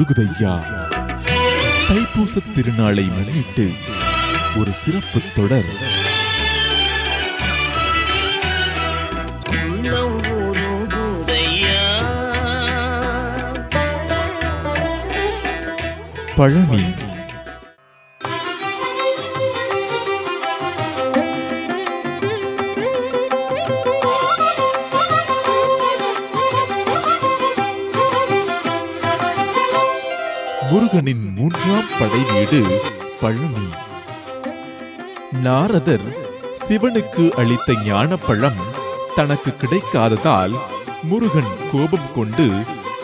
முருகுதையா? தைப்பூச திருநாளை முன்னிட்டு ஒரு சிறப்பு தொடர். பழனி. முருகனின் மூன்றாம் படை வீடு பழனி. நாரதர் சிவனுக்கு அளித்த ஞானப்பழம் தனக்கு கிடைக்காததால் முருகன் கோபம் கொண்டு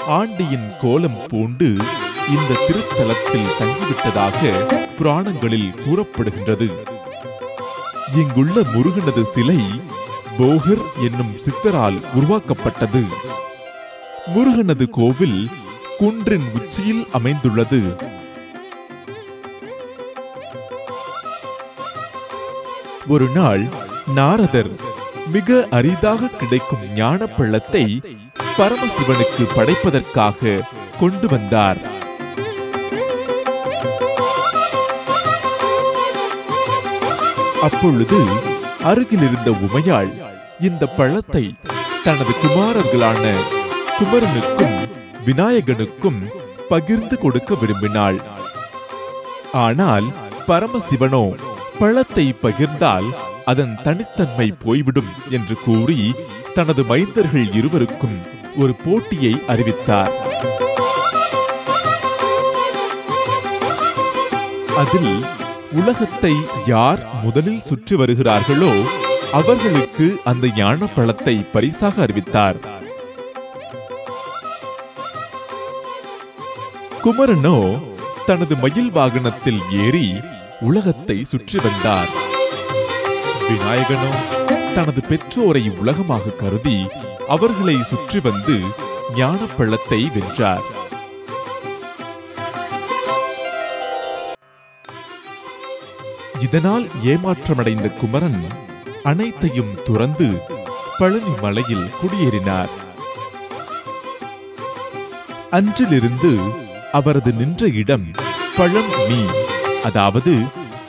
ஆண்டியின் கோலம் பூண்டு இந்த திருத்தலத்தில் தங்கிவிட்டதாக புராணங்களில் கூறப்படுகின்றது. இங்குள்ள முருகனது சிலை போகர் என்னும் சித்தரால் உருவாக்கப்பட்டது. முருகனது கோவில் குன்றின் உச்சியில் அமைந்துள்ளது. ஒரு நாள் நாரதர் மிக அரிதாக கிடைக்கும் ஞான பள்ளத்தை பரமசிவனுக்கு படைப்பதற்காக கொண்டு வந்தார். அப்பொழுது அருகில் இருந்த உமையாள் இந்த பழத்தை தனது குமாரர்களான குமரனுக்கும் விநாயகனுக்கும் பகிர்ந்து கொடுக்க விரும்பினாள். ஆனால் பரமசிவனோ பழத்தை பகிர்ந்தால் அதன் தனித்தன்மை போய்விடும் என்று கூறி தனது மைந்தர்கள் இருவருக்கும் ஒரு போட்டியை அறிவித்தார். அதில் உலகத்தை யார் முதலில் சுற்றி வருகிறார்களோ அவர்களுக்கு அந்த ஞானப்பழத்தை பரிசாக அறிவித்தார். குமரனோ தனது மயில் வாகனத்தில் ஏறி உலகத்தை சுற்றி வந்தார். விநாயகனோ தனது பெற்றோரை உலகமாக கருதி அவர்களை சுற்றி வந்து ஞானப்பழத்தை வென்றார். இதனால் ஏமாற்றமடைந்த குமரன் அனைத்தையும் துறந்து பழனி மலையில் குடியேறினார். அன்றிலிருந்து அவரது நின்ற இடம் பழம் மீ அதாவது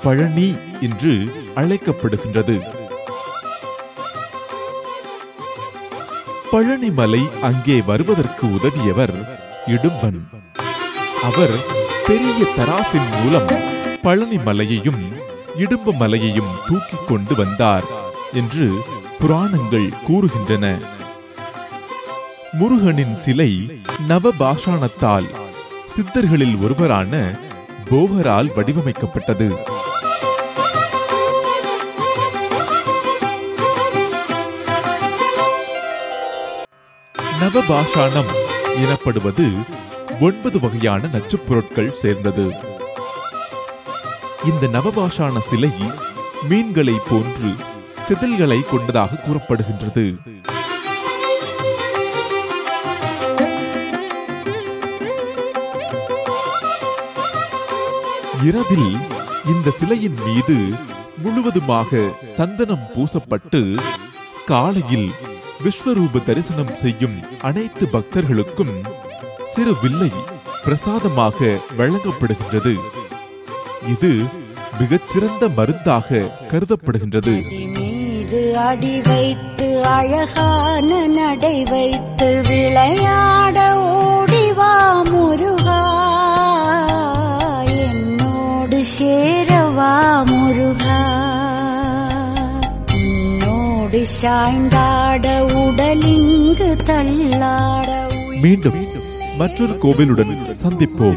பழனி என்று அழைக்கப்படுகின்றது. பழனிமலை அங்கே வருவதற்கு உதவியவர் இடும்பன். அவர் பெரிய தராசின் மூலம் பழனி மலையையும் இடும்பு மலையையும் தூக்கிக் கொண்டு வந்தார் என்று புராணங்கள் கூறுகின்றன. முருகனின் சிலை நவபாஷாணத்தால் சித்தர்களில் ஒருவரான போகரால் வடிவமைக்கப்பட்டது. நவபாஷாணம் எனப்படுவது ஒன்பது வகையான நச்சுப் பொருட்கள் சேர்ந்தது. இந்த நவபாஷாண சிலை மீன்களை போன்று செதில்களை கொண்டதாக கூறப்படுகின்றது. இரவில் இந்த சிலையின் மீது முழுவதுமாக சந்தனம் பூசப்பட்டு காலையில் விஸ்வரூப தரிசனம் செய்யும் அனைத்து பக்தர்களுக்கும் சிறு வில்லை பிரசாதமாக வழங்கப்படுகின்றது. இது மிகச்சிறந்த மருந்தாக கருதப்படுகின்றது. மீது அடி வைத்து அழகான நடை வைத்து விளையாட മുരുക. നിന്നോട് ശായ്ന്താട ഉടലിങ്ക് തള്ളാട വീണ്ടും മറ്റൊരു കോവിലുടൻ സന്ധിപ്പോ